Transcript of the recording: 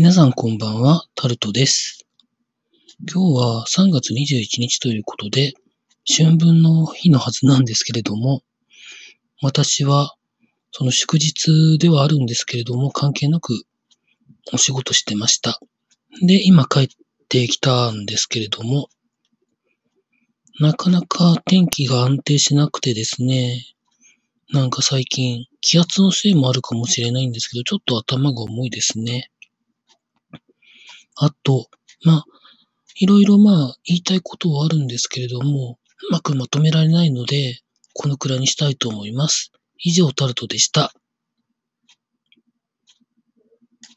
皆さんこんばんは、タルトです。今日は3月21日ということで、春分の日のはずなんですけれども、私はその祝日ではあるんですけれども、関係なくお仕事してました。で、今帰ってきたんですけれども、なかなか天気が安定しなくてですね、なんか最近気圧のせいもあるかもしれないんですけど、ちょっと頭が重いですね。あと、まあ、いろいろまあ言いたいことはあるんですけれども、うまくまとめられないので、このくらいにしたいと思います。以上タルトでした。